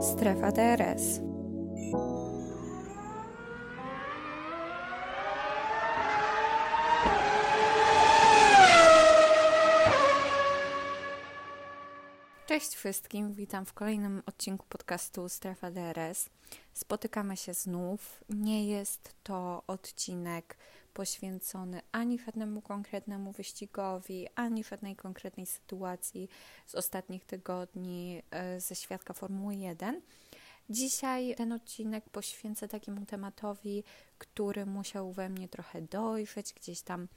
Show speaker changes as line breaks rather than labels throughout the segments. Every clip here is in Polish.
Strefa DRS. Cześć wszystkim, witam w kolejnym odcinku podcastu Strefa DRS. Spotykamy się znów. Nie jest to odcinek poświęcony ani żadnemu konkretnemu wyścigowi, ani żadnej konkretnej sytuacji z ostatnich tygodni e, ze świadka Formuły 1. Dzisiaj ten odcinek poświęcę takiemu tematowi, który musiał we mnie trochę dojrzeć, gdzieś tam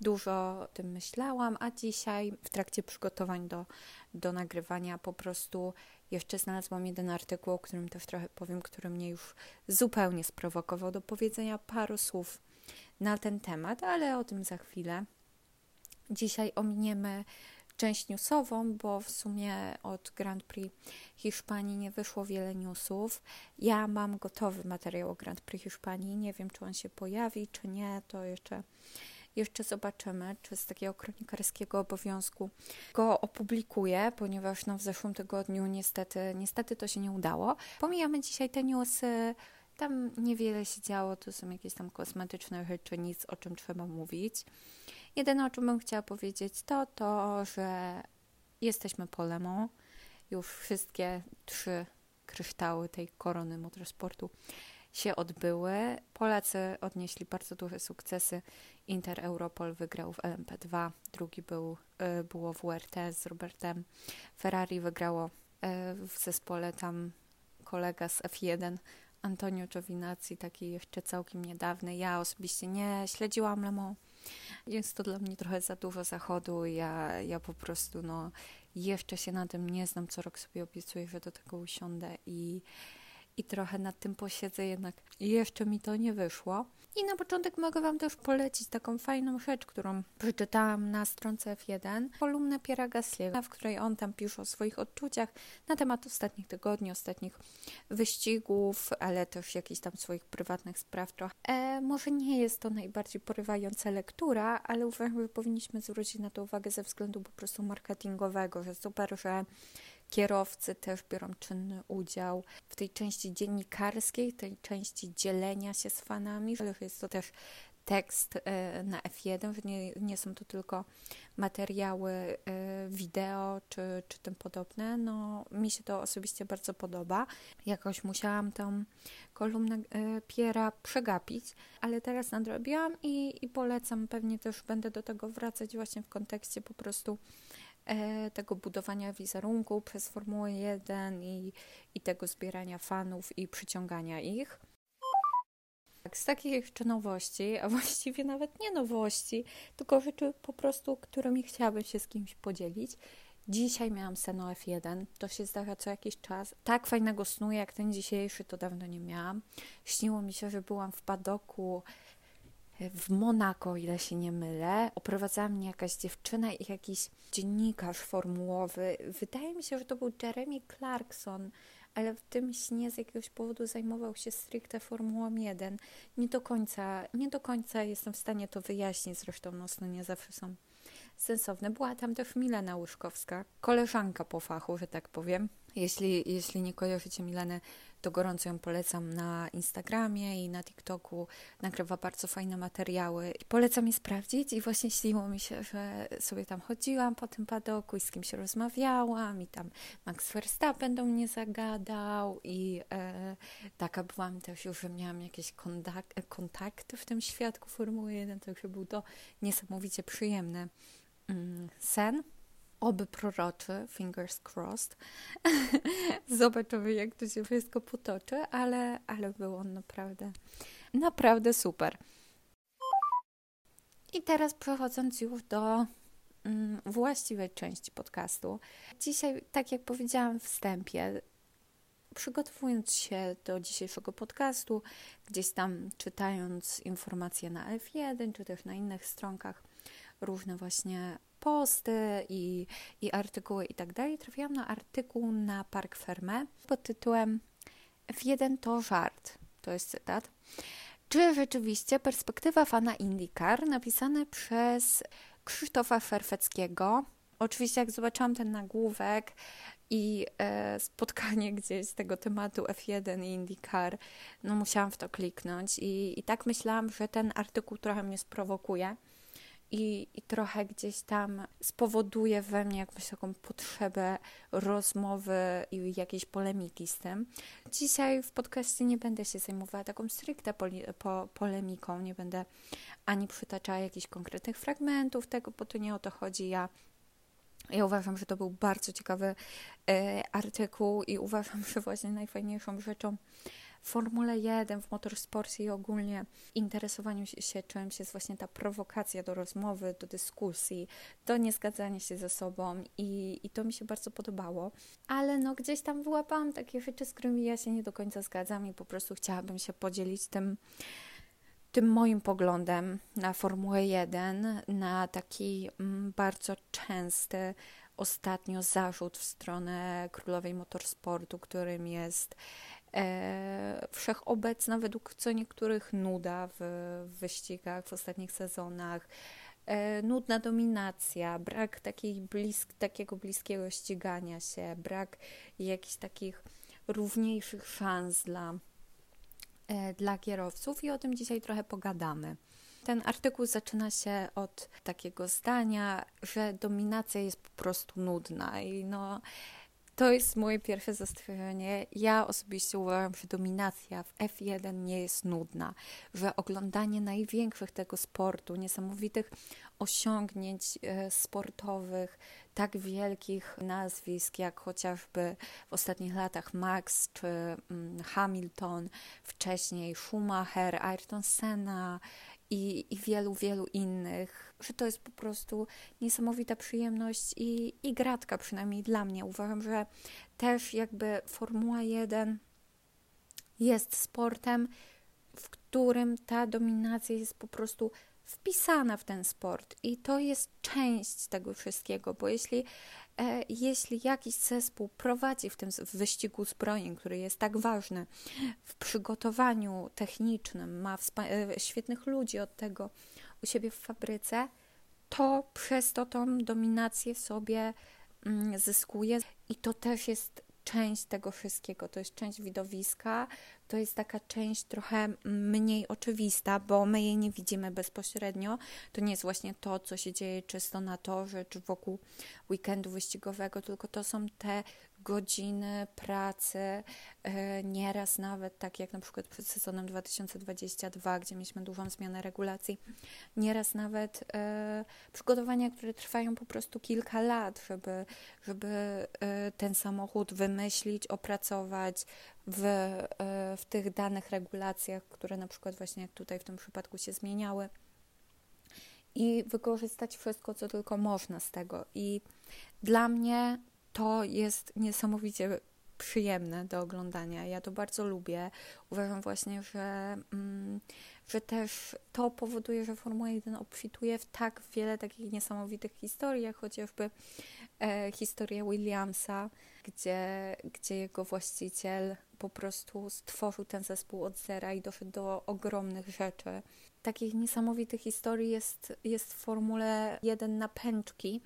dużo o tym myślałam, a dzisiaj w trakcie przygotowań do, do nagrywania po prostu jeszcze znalazłam jeden artykuł, o którym też trochę powiem, który mnie już zupełnie sprowokował do powiedzenia paru słów na ten temat, ale o tym za chwilę. Dzisiaj ominiemy część newsową, bo w sumie od Grand Prix Hiszpanii nie wyszło wiele newsów. Ja mam gotowy materiał o Grand Prix Hiszpanii. Nie wiem, czy on się pojawi, czy nie, to jeszcze. Jeszcze zobaczymy, czy z takiego kronikarskiego obowiązku go opublikuję, ponieważ no, w zeszłym tygodniu niestety, niestety to się nie udało. Pomijamy dzisiaj te newsy tam niewiele się działo, to są jakieś tam kosmetyczne rzeczy, nic o czym trzeba mówić. Jedyne o czym bym chciała powiedzieć to to, że jesteśmy po Lemą. Już wszystkie trzy kryształy tej korony motorsportu się odbyły. Polacy odnieśli bardzo duże sukcesy. Inter Europol wygrał w LMP2, drugi był, y, było w WRT z Robertem. Ferrari wygrało y, w zespole tam kolega z F1 Antonio Giovinazzi, taki jeszcze całkiem niedawny. Ja osobiście nie śledziłam Le Mans. Jest to dla mnie trochę za dużo zachodu. Ja, ja po prostu no, jeszcze się na tym nie znam. Co rok sobie obiecuję, że do tego usiądę i, i trochę nad tym posiedzę, jednak jeszcze mi to nie wyszło. I na początek mogę Wam też polecić taką fajną rzecz, którą przeczytałam na stronce F1, kolumnę Piera Gasly'ego, w której on tam pisze o swoich odczuciach na temat ostatnich tygodni, ostatnich wyścigów, ale też jakichś tam swoich prywatnych spraw trochę. E, może nie jest to najbardziej porywająca lektura, ale uważam, że powinniśmy zwrócić na to uwagę ze względu po prostu marketingowego, że super, że kierowcy też biorą czynny udział w tej części dziennikarskiej, tej części dzielenia się z fanami, że jest to też tekst e, na F1, że nie, nie są to tylko materiały e, wideo czy, czy tym podobne. No, mi się to osobiście bardzo podoba. Jakoś musiałam tą kolumnę e, Piera przegapić, ale teraz nadrobiłam i, i polecam. Pewnie też będę do tego wracać właśnie w kontekście po prostu tego budowania wizerunku przez Formułę 1 i, i tego zbierania fanów i przyciągania ich. Tak, z takich jeszcze nowości, a właściwie nawet nie nowości, tylko rzeczy po prostu, którymi chciałabym się z kimś podzielić. Dzisiaj miałam sen o F1, to się zdarza co jakiś czas. Tak fajnego snu jak ten dzisiejszy to dawno nie miałam. Śniło mi się, że byłam w padoku w Monako, ile się nie mylę. Oprowadzała mnie jakaś dziewczyna i jakiś dziennikarz formułowy. Wydaje mi się, że to był Jeremy Clarkson, ale w tym śnie z jakiegoś powodu zajmował się stricte Formułą 1. Nie do końca, nie do końca jestem w stanie to wyjaśnić, zresztą no, no nie zawsze są sensowne. Była tam też Milena Łyszkowska, koleżanka po fachu, że tak powiem. Jeśli, jeśli nie kojarzycie Milenę, to gorąco ją polecam na Instagramie i na TikToku. Nagrywa bardzo fajne materiały. Polecam je sprawdzić i właśnie śniło mi się, że sobie tam chodziłam po tym padoku i z kimś rozmawiałam i tam Max Verstappen do mnie zagadał i e, taka byłam też już, że miałam jakieś kontak kontakty w tym świadku Formuły 1, także był to niesamowicie przyjemny mm, sen oby proroczy, fingers crossed. Zobaczymy, jak to się wszystko potoczy, ale, ale był on naprawdę, naprawdę super. I teraz przechodząc już do mm, właściwej części podcastu. Dzisiaj, tak jak powiedziałam w wstępie, przygotowując się do dzisiejszego podcastu, gdzieś tam czytając informacje na F1 czy też na innych stronkach, różne właśnie posty i, i artykuły i tak dalej, trafiłam na artykuł na Park Ferme pod tytułem F1 to żart. To jest cytat. Czy rzeczywiście perspektywa fana IndyCar napisane przez Krzysztofa Ferfeckiego oczywiście jak zobaczyłam ten nagłówek i e, spotkanie gdzieś z tego tematu F1 i IndyCar, no musiałam w to kliknąć i, i tak myślałam, że ten artykuł trochę mnie sprowokuje i, i trochę gdzieś tam spowoduje we mnie jakąś taką potrzebę rozmowy i jakiejś polemiki z tym. Dzisiaj w podcaście nie będę się zajmowała taką stricte poli, po, polemiką, nie będę ani przytaczała jakichś konkretnych fragmentów tego, bo to nie o to chodzi. Ja ja uważam, że to był bardzo ciekawy e, artykuł i uważam, że właśnie najfajniejszą rzeczą Formule 1, w motorsporcie i ogólnie interesowaniu się czymś jest właśnie ta prowokacja do rozmowy, do dyskusji, do niezgadzania się ze sobą i, i to mi się bardzo podobało. Ale no gdzieś tam wyłapałam takie rzeczy, z którymi ja się nie do końca zgadzam i po prostu chciałabym się podzielić tym tym moim poglądem na Formułę 1, na taki mm, bardzo częsty ostatnio zarzut w stronę królowej motorsportu, którym jest e, wszechobecna według co niektórych nuda w, w wyścigach w ostatnich sezonach, e, nudna dominacja, brak takiej blisk, takiego bliskiego ścigania się, brak jakichś takich równiejszych szans dla, e, dla kierowców i o tym dzisiaj trochę pogadamy. Ten artykuł zaczyna się od takiego zdania, że dominacja jest po prostu nudna i no to jest moje pierwsze zastrzeżenie. Ja osobiście uważam, że dominacja w F1 nie jest nudna, że oglądanie największych tego sportu, niesamowitych osiągnięć e, sportowych, tak wielkich nazwisk jak chociażby w ostatnich latach Max czy mm, Hamilton, wcześniej Schumacher, Ayrton Senna, i, i wielu, wielu innych, że to jest po prostu niesamowita przyjemność i, i gratka, przynajmniej dla mnie. Uważam, że też jakby Formuła 1 jest sportem, w którym ta dominacja jest po prostu wpisana w ten sport i to jest część tego wszystkiego, bo jeśli E, jeśli jakiś zespół prowadzi w tym wyścigu zbrojeń, który jest tak ważny, w przygotowaniu technicznym, ma e, świetnych ludzi od tego u siebie w fabryce, to przez to tą dominację sobie mm, zyskuje i to też jest część tego wszystkiego, to jest część widowiska, to jest taka część trochę mniej oczywista, bo my jej nie widzimy bezpośrednio. To nie jest właśnie to, co się dzieje czysto na torze czy wokół weekendu wyścigowego, tylko to są te godziny pracy, e, nieraz nawet tak jak na przykład przed sezonem 2022, gdzie mieliśmy dużą zmianę regulacji, nieraz nawet e, przygotowania, które trwają po prostu kilka lat, żeby, żeby e, ten samochód wymyślić, opracować w, w tych danych regulacjach, które na przykład właśnie jak tutaj w tym przypadku się zmieniały i wykorzystać wszystko, co tylko można z tego. I dla mnie to jest niesamowicie przyjemne do oglądania. Ja to bardzo lubię. Uważam właśnie, że, mm, że też to powoduje, że Formuła 1 obfituje w tak wiele takich niesamowitych historii, jak chociażby e, historia Williamsa, gdzie, gdzie jego właściciel po prostu stworzył ten zespół od zera i doszedł do ogromnych rzeczy. Takich niesamowitych historii jest, jest w Formule 1 na pęczki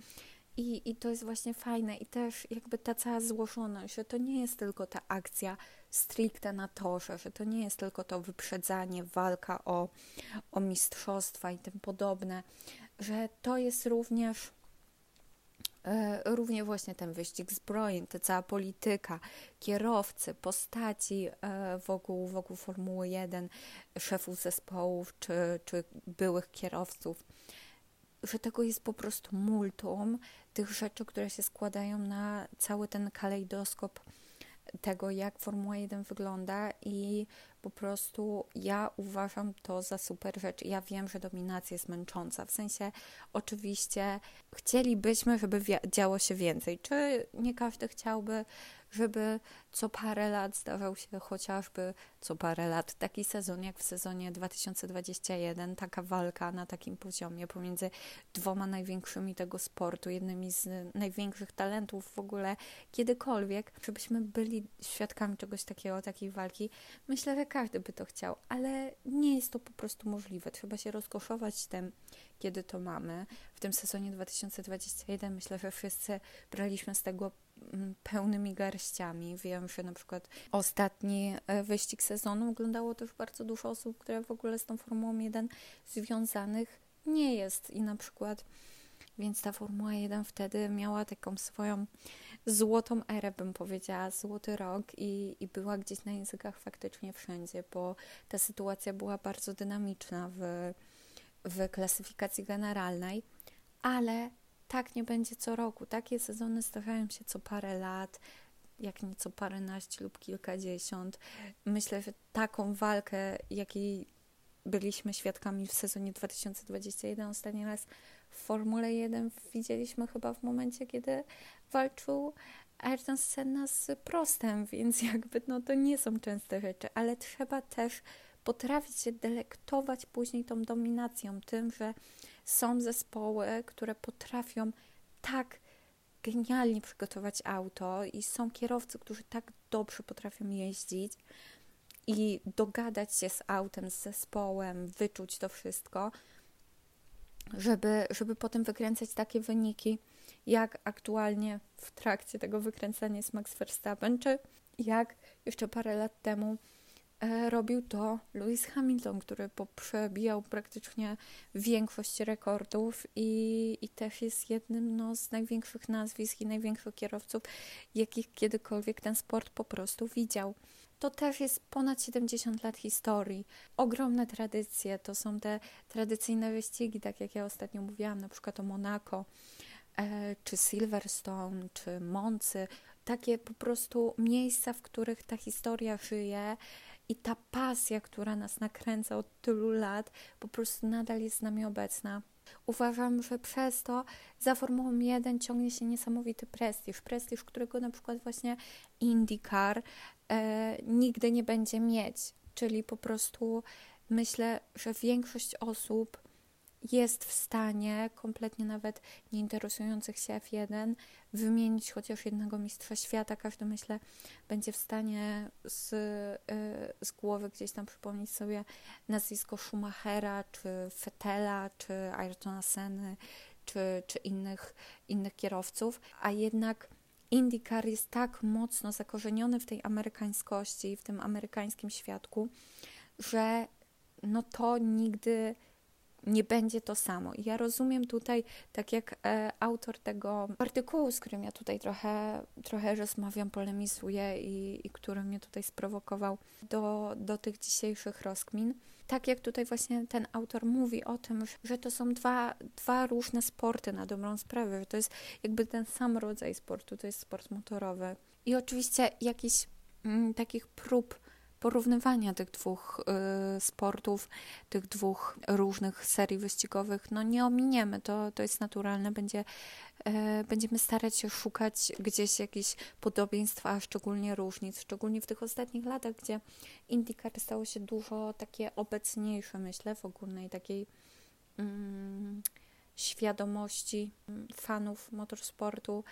i, I to jest właśnie fajne i też jakby ta cała złożoność, że to nie jest tylko ta akcja stricte na torze, że to nie jest tylko to wyprzedzanie, walka o, o mistrzostwa i tym podobne, że to jest również e, również właśnie ten wyścig zbrojeń, ta cała polityka, kierowcy, postaci e, wokół, wokół Formuły 1, szefów zespołów czy, czy byłych kierowców że tego jest po prostu multum tych rzeczy, które się składają na cały ten kalejdoskop tego, jak Formuła 1 wygląda i po prostu ja uważam to za super rzecz. Ja wiem, że dominacja jest męcząca. W sensie, oczywiście chcielibyśmy, żeby działo się więcej. Czy nie każdy chciałby, żeby co parę lat zdarzał się chociażby co parę lat taki sezon jak w sezonie 2021, taka walka na takim poziomie pomiędzy dwoma największymi tego sportu, jednymi z największych talentów w ogóle kiedykolwiek, żebyśmy byli świadkami czegoś takiego, takiej walki. Myślę, że każdy by to chciał, ale nie jest to po prostu możliwe. Trzeba się rozkoszować tym, kiedy to mamy. W tym sezonie 2021 myślę, że wszyscy braliśmy z tego pełnymi garściami. Wiem, że na przykład ostatni e, wyścig sezonu oglądało też bardzo dużo osób, które w ogóle z tą Formułą 1 związanych nie jest i na przykład więc ta Formuła 1 wtedy miała taką swoją złotą erę, bym powiedziała, złoty rok i, i była gdzieś na językach faktycznie wszędzie, bo ta sytuacja była bardzo dynamiczna w, w klasyfikacji generalnej, ale tak nie będzie co roku. Takie sezony zdarzają się co parę lat, jak nie co paręnaście lub kilkadziesiąt. Myślę, że taką walkę, jakiej byliśmy świadkami w sezonie 2021 ostatni raz w Formule 1 widzieliśmy chyba w momencie, kiedy walczył Ayrton Senna z Prostem, więc jakby no to nie są częste rzeczy, ale trzeba też potrafić się delektować później tą dominacją, tym, że są zespoły, które potrafią tak genialnie przygotować auto i są kierowcy, którzy tak dobrze potrafią jeździć i dogadać się z autem, z zespołem, wyczuć to wszystko, żeby, żeby potem wykręcać takie wyniki, jak aktualnie w trakcie tego wykręcania jest Max Verstappen, czy jak jeszcze parę lat temu robił to Lewis Hamilton, który przebijał praktycznie większość rekordów i, i też jest jednym no, z największych nazwisk i największych kierowców, jakich kiedykolwiek ten sport po prostu widział to też jest ponad 70 lat historii. Ogromne tradycje, to są te tradycyjne wyścigi, tak jak ja ostatnio mówiłam, na przykład o Monaco, e, czy Silverstone, czy Moncy. Takie po prostu miejsca, w których ta historia żyje i ta pasja, która nas nakręca od tylu lat, po prostu nadal jest z nami obecna. Uważam, że przez to za Formułą 1 ciągnie się niesamowity prestiż. Prestiż, którego na przykład właśnie IndyCar e, nigdy nie będzie mieć. Czyli po prostu myślę, że większość osób jest w stanie, kompletnie nawet nie interesujących się F1, wymienić chociaż jednego mistrza świata. Każdy, myślę, będzie w stanie z, y, z głowy gdzieś tam przypomnieć sobie nazwisko Schumachera, czy Fetela, czy Ayrtona Seny, czy, czy innych, innych kierowców, a jednak IndyCar jest tak mocno zakorzeniony w tej amerykańskości, w tym amerykańskim świadku, że no to nigdy nie będzie to samo. I ja rozumiem tutaj, tak jak e, autor tego artykułu, z którym ja tutaj trochę, trochę rozmawiam, polemizuję i, i który mnie tutaj sprowokował do, do tych dzisiejszych rozkmin. Tak jak tutaj właśnie ten autor mówi o tym, że to są dwa, dwa różne sporty na dobrą sprawę, że to jest jakby ten sam rodzaj sportu, to jest sport motorowy. I oczywiście jakiś mm, takich prób porównywania tych dwóch y, sportów, tych dwóch różnych serii wyścigowych, no nie ominiemy, to, to jest naturalne, będzie, y, będziemy starać się szukać gdzieś jakichś podobieństw, a szczególnie różnic, szczególnie w tych ostatnich latach, gdzie IndyCar stało się dużo takie obecniejsze, myślę, w ogólnej takiej mm, świadomości fanów motorsportu,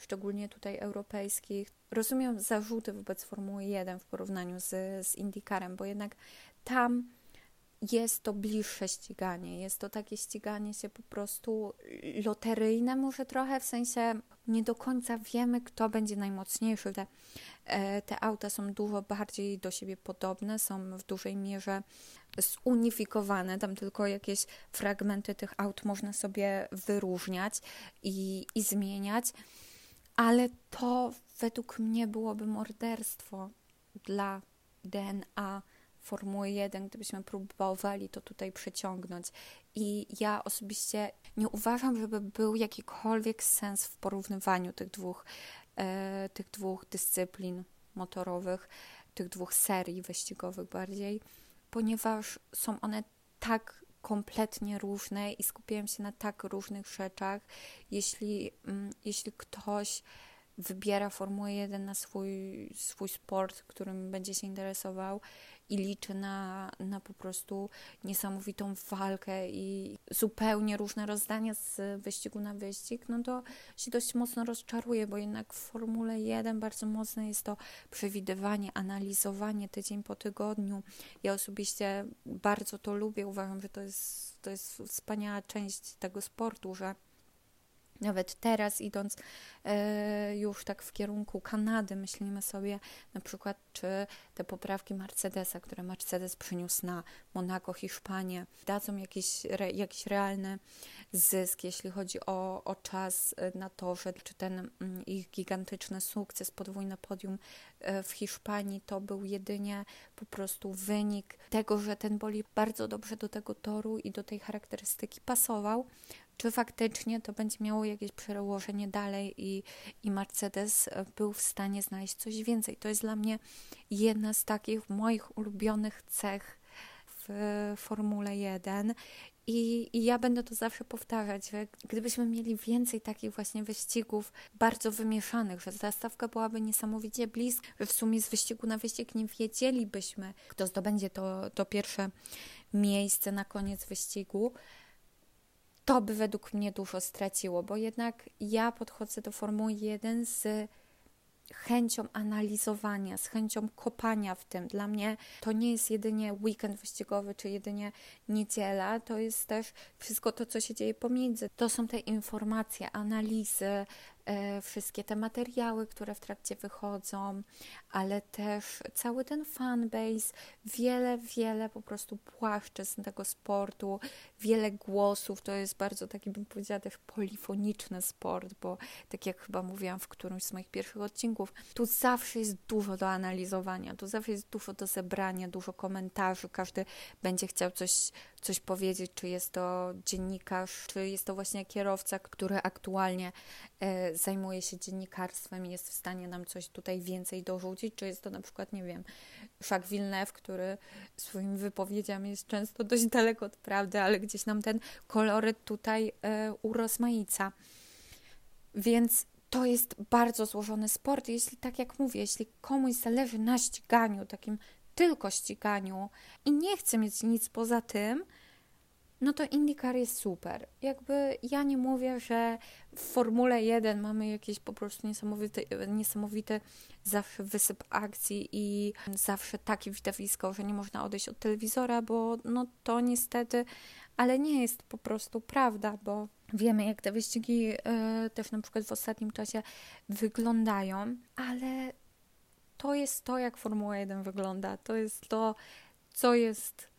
szczególnie tutaj europejskich. Rozumiem zarzuty wobec Formuły 1 w porównaniu z, z IndyCarem, bo jednak tam jest to bliższe ściganie. Jest to takie ściganie się po prostu loteryjne, może trochę, w sensie nie do końca wiemy, kto będzie najmocniejszy. Te, e, te auta są dużo bardziej do siebie podobne, są w dużej mierze zunifikowane. Tam tylko jakieś fragmenty tych aut można sobie wyróżniać i, i zmieniać ale to według mnie byłoby morderstwo dla DNA Formuły 1, gdybyśmy próbowali to tutaj przeciągnąć. I ja osobiście nie uważam, żeby był jakikolwiek sens w porównywaniu tych dwóch, e, tych dwóch dyscyplin motorowych, tych dwóch serii wyścigowych bardziej, ponieważ są one tak kompletnie różne i skupiałem się na tak różnych rzeczach. Jeśli, mm, jeśli ktoś wybiera Formułę 1 na swój, swój sport, którym będzie się interesował i liczy na, na po prostu niesamowitą walkę i zupełnie różne rozdania z wyścigu na wyścig, no to się dość mocno rozczaruje, bo jednak w Formule 1 bardzo mocne jest to przewidywanie, analizowanie tydzień po tygodniu. Ja osobiście bardzo to lubię, uważam, że to jest, to jest wspaniała część tego sportu, że nawet teraz, idąc e, już tak w kierunku Kanady, myślimy sobie na przykład, czy te poprawki Mercedesa, które Mercedes przyniósł na Monaco, Hiszpanię, dadzą jakiś, jakiś realny zysk, jeśli chodzi o, o czas e, na torze, czy ten mm, ich gigantyczny sukces, podwójne podium e, w Hiszpanii, to był jedynie po prostu wynik tego, że ten boli bardzo dobrze do tego toru i do tej charakterystyki pasował, czy faktycznie to będzie miało jakieś przełożenie dalej i, i Mercedes e, był w stanie znaleźć coś więcej. To jest dla mnie jedna z takich moich ulubionych cech w Formule 1 i, I, ja będę to zawsze powtarzać, że gdybyśmy mieli więcej takich właśnie wyścigów bardzo wymieszanych, że ta stawka byłaby niesamowicie bliska, że w sumie z wyścigu na wyścig nie wiedzielibyśmy, kto zdobędzie to, to pierwsze miejsce na koniec wyścigu, to by według mnie dużo straciło, bo jednak ja podchodzę do Formuły 1 z chęcią analizowania, z chęcią kopania w tym. Dla mnie to nie jest jedynie weekend wyścigowy, czy jedynie niedziela, to jest też wszystko to, co się dzieje pomiędzy. To są te informacje, analizy, wszystkie te materiały, które w trakcie wychodzą, ale też cały ten fanbase, wiele, wiele po prostu płaszczyzn tego sportu, wiele głosów. To jest bardzo taki, bym powiedziała, też polifoniczny sport, bo tak jak chyba mówiłam w którymś z moich pierwszych odcinków, tu zawsze jest dużo do analizowania, tu zawsze jest dużo do zebrania, dużo komentarzy, każdy będzie chciał coś, coś powiedzieć, czy jest to dziennikarz, czy jest to właśnie kierowca, który aktualnie e, zajmuje się dziennikarstwem i jest w stanie nam coś tutaj więcej dorzucić, czy jest to na przykład, nie wiem, Jacques Villeneuve, który swoimi wypowiedziami jest często dość daleko od prawdy, ale gdzieś nam ten koloryt tutaj e, urozmaica. Więc to jest bardzo złożony sport. Jeśli, tak jak mówię, jeśli komuś zależy na ściganiu, takim tylko ściganiu i nie chce mieć nic poza tym, no to IndyCar jest super. Jakby ja nie mówię, że w Formule 1 mamy jakieś po prostu niesamowite, niesamowite zawsze wysyp akcji i zawsze takie widowisko, że nie można odejść od telewizora, bo no to niestety, ale nie jest po prostu prawda, bo wiemy jak te wyścigi y, też na przykład w ostatnim czasie wyglądają, ale to jest to, jak Formuła 1 wygląda. To jest to, co jest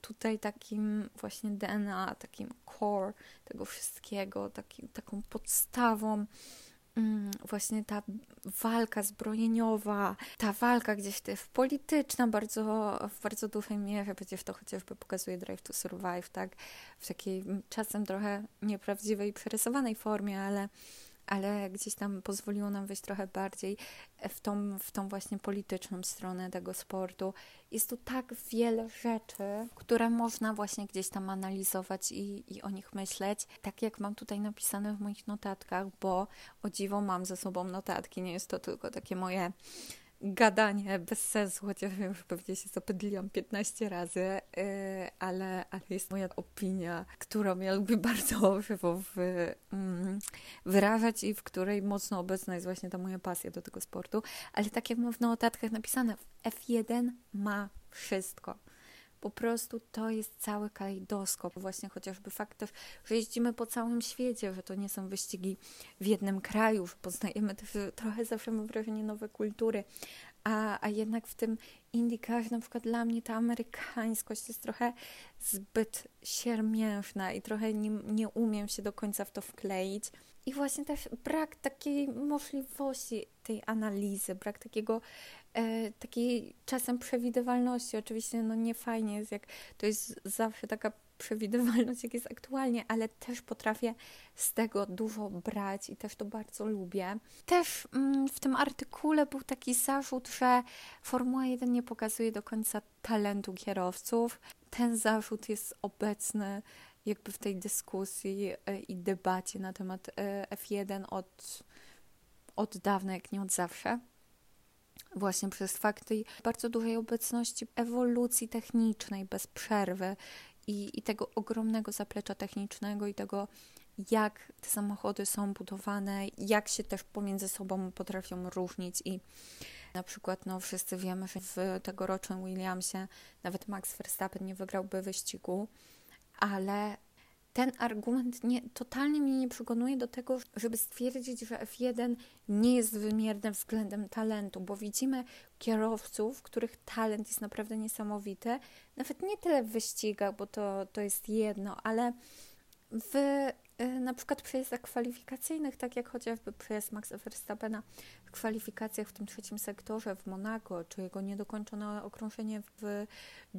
tutaj takim właśnie DNA, takim core tego wszystkiego, taki, taką podstawą mm, właśnie ta walka zbrojeniowa, ta walka gdzieś też polityczna bardzo, w bardzo dużej mierze, przecież to chociażby pokazuje Drive to Survive, tak, w takiej czasem trochę nieprawdziwej, przerysowanej formie, ale ale gdzieś tam pozwoliło nam wejść trochę bardziej w tą, w tą właśnie polityczną stronę tego sportu. Jest tu tak wiele rzeczy, które można właśnie gdzieś tam analizować i, i o nich myśleć. Tak jak mam tutaj napisane w moich notatkach, bo o dziwo mam ze sobą notatki, nie jest to tylko takie moje gadanie bez sensu, chociaż już pewnie się zapędliłam 15 razy, yy, ale, ale jest moja opinia, którą ja lubię bardzo żywo w, mm, wyrażać i w której mocno obecna jest właśnie ta moja pasja do tego sportu. Ale tak jak mam w notatkach napisane, F1 ma wszystko. Po prostu to jest cały kalejdoskop. Właśnie chociażby fakt też, że jeździmy po całym świecie, że to nie są wyścigi w jednym kraju, że poznajemy też trochę zawsze mam wrażenie nowe kultury, a, a jednak w tym IndyCarze na przykład dla mnie ta amerykańskość jest trochę zbyt siermiężna i trochę nie, nie umiem się do końca w to wkleić. I właśnie też brak takiej możliwości tej analizy, brak takiego e, takiej czasem przewidywalności. Oczywiście no nie fajnie jest, jak to jest zawsze taka przewidywalność, jak jest aktualnie, ale też potrafię z tego dużo brać i też to bardzo lubię. Też mm, w tym artykule był taki zarzut, że Formuła 1 nie pokazuje do końca talentu kierowców. Ten zarzut jest obecny jakby w tej dyskusji e, i debacie na temat e, F1 od od dawna, jak nie od zawsze. Właśnie przez fakt tej bardzo dużej obecności ewolucji technicznej bez przerwy i, i tego ogromnego zaplecza technicznego i tego, jak te samochody są budowane, jak się też pomiędzy sobą potrafią różnić i na przykład, no wszyscy wiemy, że w tegorocznym Williamsie nawet Max Verstappen nie wygrałby wyścigu, ale ten argument nie, totalnie mnie nie przekonuje do tego, żeby stwierdzić, że F1 nie jest wymierny względem talentu, bo widzimy kierowców, których talent jest naprawdę niesamowity, nawet nie tyle w wyścigach, bo to, to jest jedno, ale w na przykład przejazdach kwalifikacyjnych, tak jak chociażby przejazd Maxa Verstappena w kwalifikacjach w tym trzecim sektorze w Monaco, czy jego niedokończone okrążenie w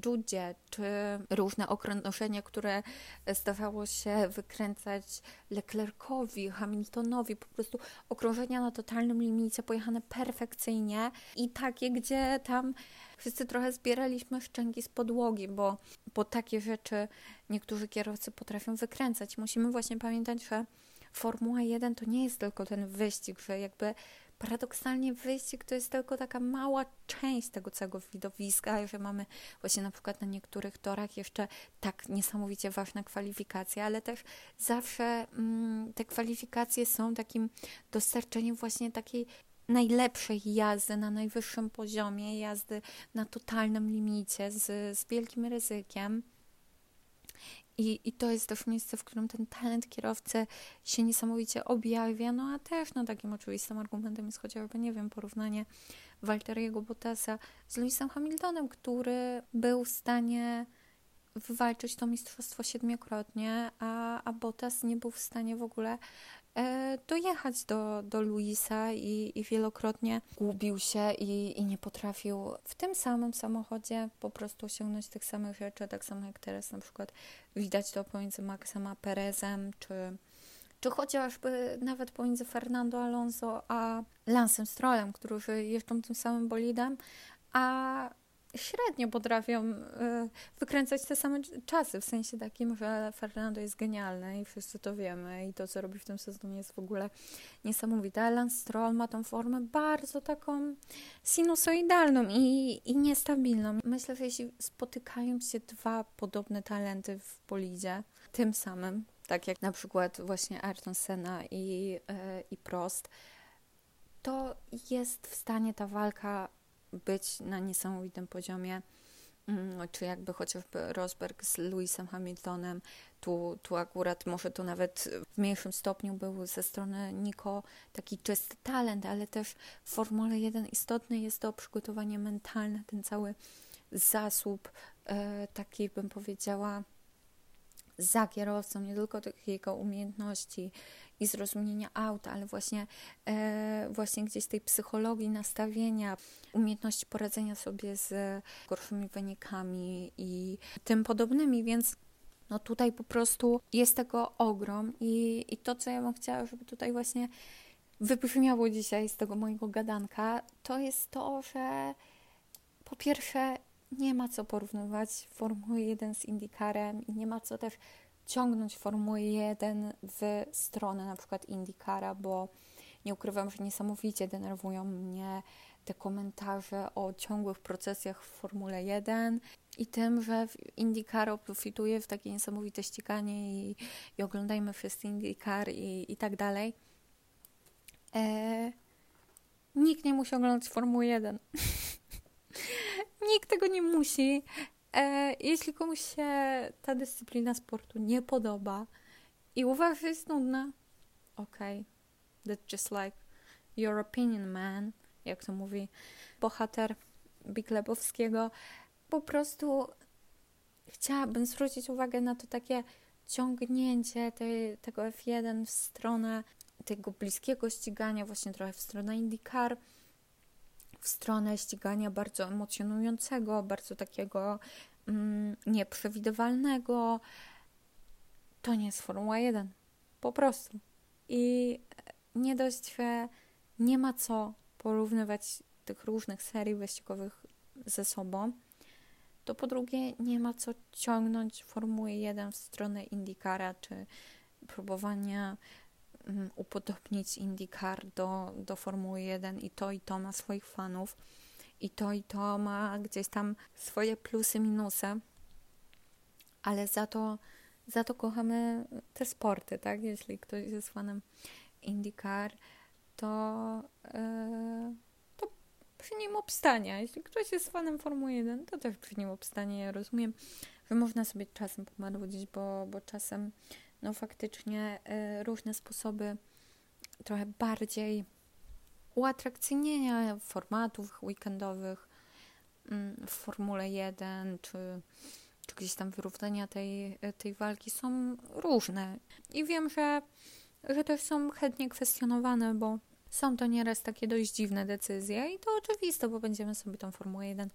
Judzie, czy różne okrążenia, które zdawało się wykręcać Leclercowi, Hamiltonowi, po prostu okrążenia na totalnym limicie, pojechane perfekcyjnie i takie, gdzie tam wszyscy trochę zbieraliśmy szczęki z podłogi, bo, bo takie rzeczy niektórzy kierowcy potrafią wykręcać. Musimy właśnie pamiętać, że Formuła 1 to nie jest tylko ten wyścig, że jakby paradoksalnie wyścig to jest tylko taka mała część tego całego widowiska, że mamy właśnie na przykład na niektórych torach jeszcze tak niesamowicie ważne kwalifikacje, ale też zawsze mm, te kwalifikacje są takim dostarczeniem właśnie takiej najlepszej jazdy na najwyższym poziomie, jazdy na totalnym limicie z, z wielkim ryzykiem. I, I to jest też miejsce, w którym ten talent kierowcy się niesamowicie objawia. No a też no, takim oczywistym argumentem jest chociażby, nie wiem, porównanie Walteriego Bottasa z Lewisem Hamiltonem, który był w stanie wywalczyć to mistrzostwo siedmiokrotnie, a, a Bottas nie był w stanie w ogóle dojechać do, do Luisa i, i wielokrotnie gubił się i, i nie potrafił w tym samym samochodzie po prostu osiągnąć tych samych rzeczy, tak samo jak teraz na przykład widać to pomiędzy Maxem a Perezem, czy, czy chociażby nawet pomiędzy Fernando Alonso a Lansem Strollem, którzy jeżdżą tym samym bolidem, a średnio potrafią y, wykręcać te same czasy, w sensie takim, że Fernando jest genialny i wszyscy to wiemy i to, co robi w tym sezonie jest w ogóle niesamowite. Alan Stroll ma tą formę bardzo taką sinusoidalną i, i niestabilną. Myślę, że jeśli spotykają się dwa podobne talenty w polidzie, tym samym, tak jak na przykład właśnie Ayrton Senna i, y, i Prost, to jest w stanie ta walka być na niesamowitym poziomie, mm, czy jakby chociażby Rosberg z Lewisem Hamiltonem, tu, tu akurat może to nawet w mniejszym stopniu był ze strony Niko taki czysty talent, ale też w Formule 1 istotne jest to przygotowanie mentalne, ten cały zasób e, bym powiedziała za kierowcą, nie tylko tych jego umiejętności i zrozumienia auta, ale właśnie, e, właśnie gdzieś tej psychologii nastawienia, umiejętności poradzenia sobie z gorszymi wynikami i tym podobnymi, więc no tutaj po prostu jest tego ogrom i, i to, co ja bym chciała, żeby tutaj właśnie wybrzmiało dzisiaj z tego mojego gadanka, to jest to, że po pierwsze nie ma co porównywać Formuły 1 z IndyCarem i nie ma co też ciągnąć Formuły 1 w stronę na przykład IndyCara, bo nie ukrywam, że niesamowicie denerwują mnie te komentarze o ciągłych procesjach w Formule 1 i tym, że IndyCar profituje w takie niesamowite ściganie i, i oglądajmy wszyscy IndyCar i, i tak dalej. E, nikt nie musi oglądać Formuły 1. nikt tego nie musi. E, jeśli komuś się ta dyscyplina sportu nie podoba i uważa, że jest nudna, okej, okay. that's just like your opinion, man, jak to mówi bohater Big Lebowskiego. Po prostu chciałabym zwrócić uwagę na to takie ciągnięcie tej, tego F1 w stronę tego bliskiego ścigania, właśnie trochę w stronę IndyCar, w stronę ścigania bardzo emocjonującego, bardzo takiego mm, nieprzewidywalnego. To nie jest Formuła 1. Po prostu. I nie dość, że nie ma co porównywać tych różnych serii wyścigowych ze sobą, to po drugie nie ma co ciągnąć Formuły 1 w stronę IndyCara, czy próbowania upodobnić IndyCar do, do Formuły 1 i to i to ma swoich fanów i to i to ma gdzieś tam swoje plusy, minusy, ale za to, za to kochamy te sporty, tak? Jeśli ktoś jest fanem IndyCar, to, yy, to przy nim obstanie. Jeśli ktoś jest fanem Formuły 1, to też przy nim obstanie. Ja rozumiem, że można sobie czasem pomarudzić, bo, bo czasem no faktycznie yy, różne sposoby trochę bardziej uatrakcyjnienia formatów weekendowych mm, w Formule 1 czy, czy gdzieś tam wyrównania tej, tej walki są różne. I wiem, że, że też są chętnie kwestionowane, bo są to nieraz takie dość dziwne decyzje i to oczywiste, bo będziemy sobie tą Formułę 1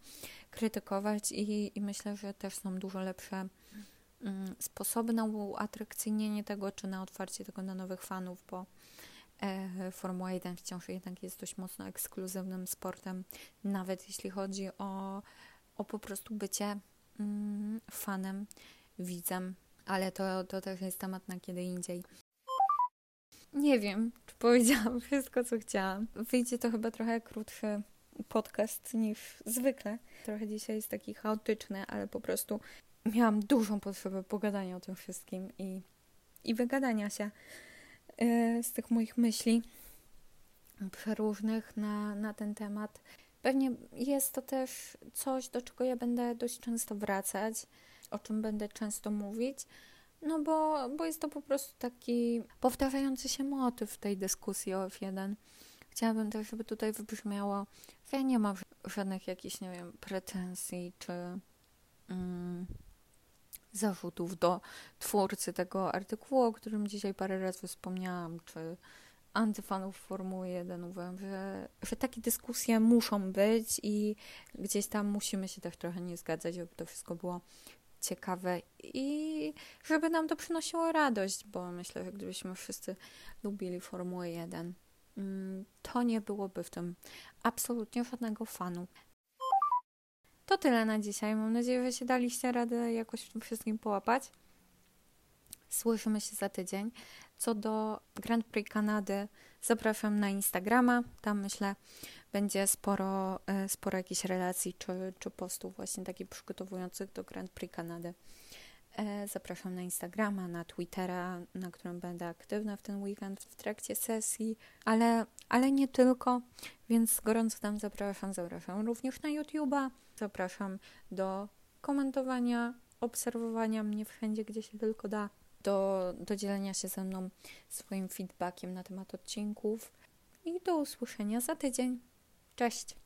krytykować i, i myślę, że też są dużo lepsze sposoby na uatrakcyjnienie tego, czy na otwarcie tego na nowych fanów, bo e, Formuła 1 wciąż jednak jest dość mocno ekskluzywnym sportem, nawet jeśli chodzi o, o po prostu bycie mm, fanem, widzem, ale to, to też jest temat na kiedy indziej. Nie wiem, czy powiedziałam wszystko, co chciałam. Wyjdzie to chyba trochę krótszy podcast niż zwykle. Trochę dzisiaj jest taki chaotyczny, ale po prostu miałam dużą potrzebę pogadania o tym wszystkim i, i wygadania się yy, z tych moich myśli przeróżnych na, na ten temat. Pewnie jest to też coś, do czego ja będę dość często wracać, o czym będę często mówić no bo, bo jest to po prostu taki powtarzający się motyw tej dyskusji o F1. Chciałabym też, żeby tutaj wybrzmiało, że ja nie mam żadnych jakichś, nie wiem, pretensji czy mm, zarzutów do twórcy tego artykułu, o którym dzisiaj parę razy wspomniałam, czy antyfanów Formuły 1. Uważam, że, że takie dyskusje muszą być i gdzieś tam musimy się też trochę nie zgadzać, żeby to wszystko było ciekawe i żeby nam to przynosiło radość, bo myślę, że gdybyśmy wszyscy lubili Formułę 1, mm, to nie byłoby w tym absolutnie żadnego fanu. To tyle na dzisiaj. Mam nadzieję, że się daliście radę jakoś w tym wszystkim połapać. Słyszymy się za tydzień. Co do Grand Prix Kanady, zapraszam na Instagrama. Tam myślę, będzie sporo, e, sporo jakichś relacji czy, czy postów właśnie takich przygotowujących do Grand Prix Kanady. E, zapraszam na Instagrama, na Twittera, na którym będę aktywna w ten weekend w trakcie sesji, ale, ale nie tylko, więc gorąco tam zapraszam. Zapraszam również na YouTube'a, zapraszam do komentowania, obserwowania mnie wszędzie, gdzie się tylko da, do, do dzielenia się ze mną swoim feedbackiem na temat odcinków i do usłyszenia za tydzień. Cześć!